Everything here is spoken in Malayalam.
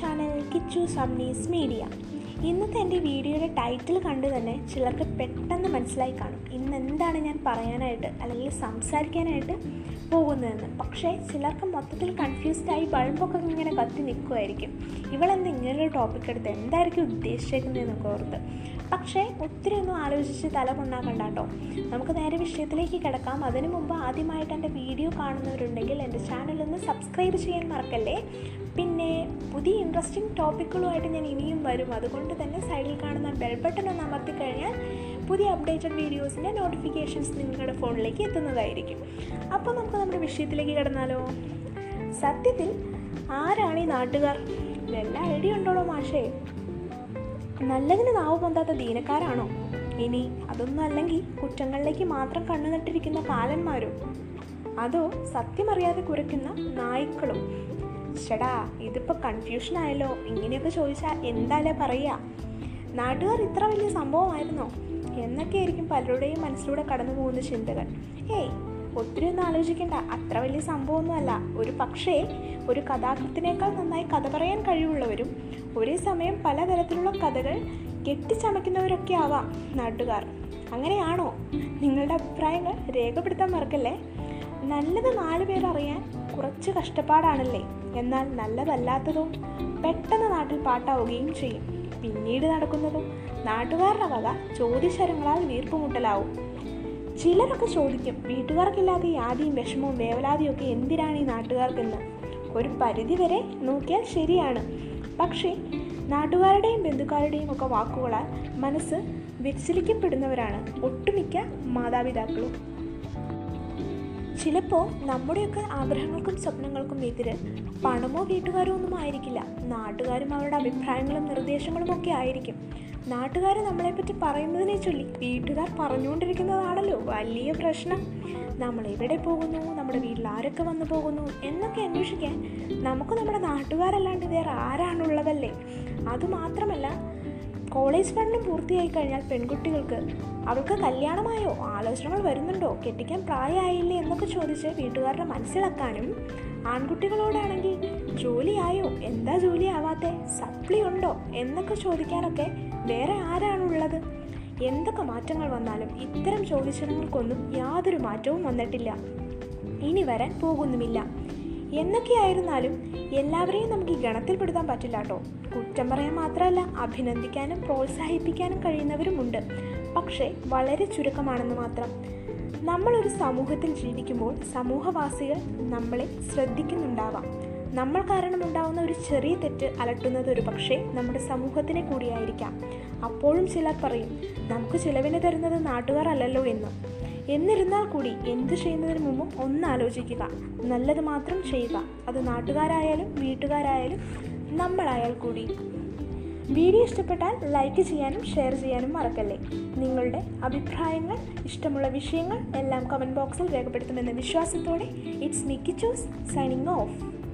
ചാനൽ കിച്ചു സമ്മീസ് മീഡിയ ഇന്നത്തെ എന്റെ വീഡിയോയുടെ ടൈറ്റിൽ കണ്ടു തന്നെ ചിലർക്ക് പെട്ടെന്ന് മനസ്സിലായി കാണും. ഇന്ന് എന്താണ് ഞാൻ പറയാനായിട്ട് അല്ലെങ്കിൽ സംസാരിക്കാനായിട്ട് പോകുന്നതെന്ന്. പക്ഷേ ചിലർക്ക് മൊത്തത്തിൽ കൺഫ്യൂസ്ഡായി ബൾബൊക്കെ ഇങ്ങനെ കത്തി നിൽക്കുമായിരിക്കും ഇവളെന്ത് ഇങ്ങനൊരു ടോപ്പിക് എടുത്ത് എന്തായിരിക്കും ഉദ്ദേശിച്ചേക്കുന്നതെന്നൊക്കെ ഓർത്ത്. പക്ഷേ ഒത്തിരി ഒന്നും ആലോചിച്ച് തല കൊണ്ടാക്കണ്ട നമുക്ക് നേരെ വിഷയത്തിലേക്ക് കിടക്കാം. അതിനു മുമ്പ് ആദ്യമായിട്ട് എന്റെ വീഡിയോ കാണുന്നവരുണ്ടെങ്കിൽ എന്റെ ചാനലൊന്ന് സബ്സ്ക്രൈബ് ചെയ്യാൻ മറക്കല്ലേ? പിന്നെ പുതിയ ഇൻട്രസ്റ്റിംഗ് ടോപ്പിക്കുകളുമായിട്ട് ഞാൻ ഇനിയും വരും. അതുകൊണ്ട് തന്നെ സൈഡിൽ കാണുന്ന ബെൽ ബട്ടൺ ഒന്ന് അമർത്തി കഴിഞ്ഞാൽ പുതിയ അപ്ഡേറ്റഡ് വീഡിയോസിന്റെ നോട്ടിഫിക്കേഷൻസ് നിങ്ങളുടെ ഫോണിലേക്ക് എത്തുന്നതായിരിക്കും. അപ്പോൾ നമുക്ക് നമ്മുടെ വിഷയത്തിലേക്ക് കിടന്നാലോ? സത്യത്തിൽ ആരാണ് ഈ നാട്ടുകാർ? വല്ല ഐഡിയ ഉണ്ടോളോ മാഷേ? നല്ലതിന് നാവ് പൊന്താത്ത ദീനക്കാരാണോ? ഇനി അതൊന്നും അല്ലെങ്കിൽ കുറ്റങ്ങളിലേക്ക് മാത്രം കണ്ണു നട്ടിരിക്കുന്ന കാലന്മാരോ അതോ സത്യമറിയാതെ കുരയ്ക്കുന്ന നായ്ക്കളും? ചേടാ ഇതിപ്പോൾ കൺഫ്യൂഷൻ ആയല്ലോ. ഇങ്ങനെയൊക്കെ ചോദിച്ചാൽ എന്തായാലും പറയുക നാട്ടുകാർ ഇത്ര വലിയ സംഭവമായിരുന്നോ? എന്നൊക്കെയായിരിക്കും പലരുടെയും മനസ്സിലൂടെ കടന്നു പോകുന്ന ചിന്തകൾ. ഏയ് ഒത്തിരി ഒന്നും ആലോചിക്കേണ്ട. അത്ര വലിയ സംഭവമൊന്നുമല്ല. ഒരു പക്ഷേ ഒരു കഥാകൃത്തിനേക്കാൾ നന്നായി കഥ പറയാൻ കഴിവുള്ളവരും ഒരേ സമയം പലതരത്തിലുള്ള കഥകൾ കെട്ടിച്ചമയ്ക്കുന്നവരൊക്കെ ആവാം നാട്ടുകാർ. അങ്ങനെയാണോ? നിങ്ങളുടെ അഭിപ്രായങ്ങൾ രേഖപ്പെടുത്താൻ മറക്കല്ലേ? നല്ലത് നാല് പേരറിയാൻ കുറച്ച് കഷ്ടപ്പാടാണല്ലേ? എന്നാൽ നല്ലതല്ലാത്തതും പെട്ടെന്ന് നാട്ടിൽ പാട്ടാവുകയും ചെയ്യും. പിന്നീട് നടക്കുന്നതും നാട്ടുകാരുടെ വക ചോദ്യശരങ്ങളാൽ വീർപ്പുമുട്ടലാവും. ചിലരൊക്കെ ചോദിക്കും വീട്ടുകാർക്കില്ലാത്ത യാതിയും വിഷമവും വേവലാതിയും ഒക്കെ എന്തിനാണ് ഈ നാട്ടുകാർക്കെന്ന്? ഒരു പരിധിവരെ നോക്കിയാൽ ശരിയാണ് പക്ഷേ നാട്ടുകാരുടെയും ബന്ധുക്കാരുടെയും ഒക്കെ വാക്കുകളാൽ മനസ്സ് വ്യതിചലിക്കപ്പെടുന്നവരാണ് ഒട്ടുമിക്ക മാതാപിതാക്കളും. ചിലപ്പോൾ നമ്മുടെയൊക്കെ ആഗ്രഹങ്ങൾക്കും സ്വപ്നങ്ങൾക്കും എതിര് പണമോ വീട്ടുകാരോ ഒന്നും ആയിരിക്കില്ല. നാട്ടുകാരും അവരുടെ അഭിപ്രായങ്ങളും നിർദ്ദേശങ്ങളും ഒക്കെ ആയിരിക്കും. നാട്ടുകാർ നമ്മളെപ്പറ്റി പറയുന്നതിനെ ചൊല്ലി വീട്ടുകാർ പറഞ്ഞുകൊണ്ടിരിക്കുന്നതാണല്ലോ വലിയ പ്രശ്നം. നമ്മൾ എവിടെ പോകുന്നു? നമ്മുടെ വീട്ടിൽ ആരൊക്കെ വന്നു പോകുന്നു? എന്നൊക്കെ അന്വേഷിക്കാൻ നമുക്ക് നമ്മുടെ നാട്ടുകാരല്ലാണ്ട് വേറെ ആരാണുള്ളതല്ലേ? അതുമാത്രമല്ല കോളേജ് പഠനം പൂർത്തിയായി കഴിഞ്ഞാൽ പെൺകുട്ടികൾക്ക് അവൾക്ക് കല്യാണമായോ ആലോചനകൾ വരുന്നുണ്ടോ? കെട്ടിക്കാൻ പ്രായമായില്ലേ എന്നൊക്കെ ചോദിച്ച് വീട്ടുകാരുടെ മനസ്സിലാക്കാനും ആൺകുട്ടികളോടാണെങ്കിൽ ജോലിയായോ? എന്താ ജോലി ആവാത്തെ സപ്ലി ഉണ്ടോ? എന്നൊക്കെ ചോദിക്കാനൊക്കെ വേറെ ആരാണുള്ളത്? എന്തൊക്കെ മാറ്റങ്ങൾ വന്നാലും ഇത്തരം ചോദിച്ചങ്ങൾക്കൊന്നും യാതൊരു മാറ്റവും വന്നിട്ടില്ല. ഇനി വരാൻ പോകുന്നുമില്ല. എന്നൊക്കെയായിരുന്നാലും എല്ലാവരെയും നമുക്ക് ഈ ഗണത്തിൽപ്പെടുത്താൻ പറ്റില്ല കേട്ടോ. കുറ്റം പറയാൻ മാത്രമല്ല അഭിനന്ദിക്കാനും പ്രോത്സാഹിപ്പിക്കാനും കഴിയുന്നവരുമുണ്ട്. പക്ഷേ വളരെ ചുരുക്കമാണെന്ന് മാത്രം. നമ്മളൊരു സമൂഹത്തിൽ ജീവിക്കുമ്പോൾ സമൂഹവാസികൾ നമ്മളെ ശ്രദ്ധിക്കുന്നുണ്ടാവാം. നമ്മൾ കാരണം കാരണമുണ്ടാവുന്ന ഒരു ചെറിയ തെറ്റ് അലട്ടുന്നത് ഒരു പക്ഷേ നമ്മുടെ സമൂഹത്തിനെ കൂടിയായിരിക്കാം. അപ്പോഴും ചിലർ പറയും നമുക്ക് ചിലവിന് തരുന്നത് നാട്ടുകാർ അല്ലല്ലോ എന്ന്. എന്നിരുന്നാൽ കൂടി എന്ത് ചെയ്യുന്നതിന് മുമ്പും ഒന്ന് ആലോചിക്കുക. നല്ലത് മാത്രം ചെയ്യുക. അത് നാട്ടുകാരായാലും വീട്ടുകാരായാലും നമ്മളായാൽ കൂടി വീഡിയോ ഇഷ്ടപ്പെട്ടാൽ ലൈക്ക് ചെയ്യാനും ഷെയർ ചെയ്യാനും മറക്കല്ലേ? നിങ്ങളുടെ അഭിപ്രായങ്ങൾ ഇഷ്ടമുള്ള വിഷയങ്ങൾ എല്ലാം കമന്റ് ബോക്സിൽ രേഖപ്പെടുത്തുമെന്ന വിശ്വാസത്തോടെ it's Mickey Chooz signing off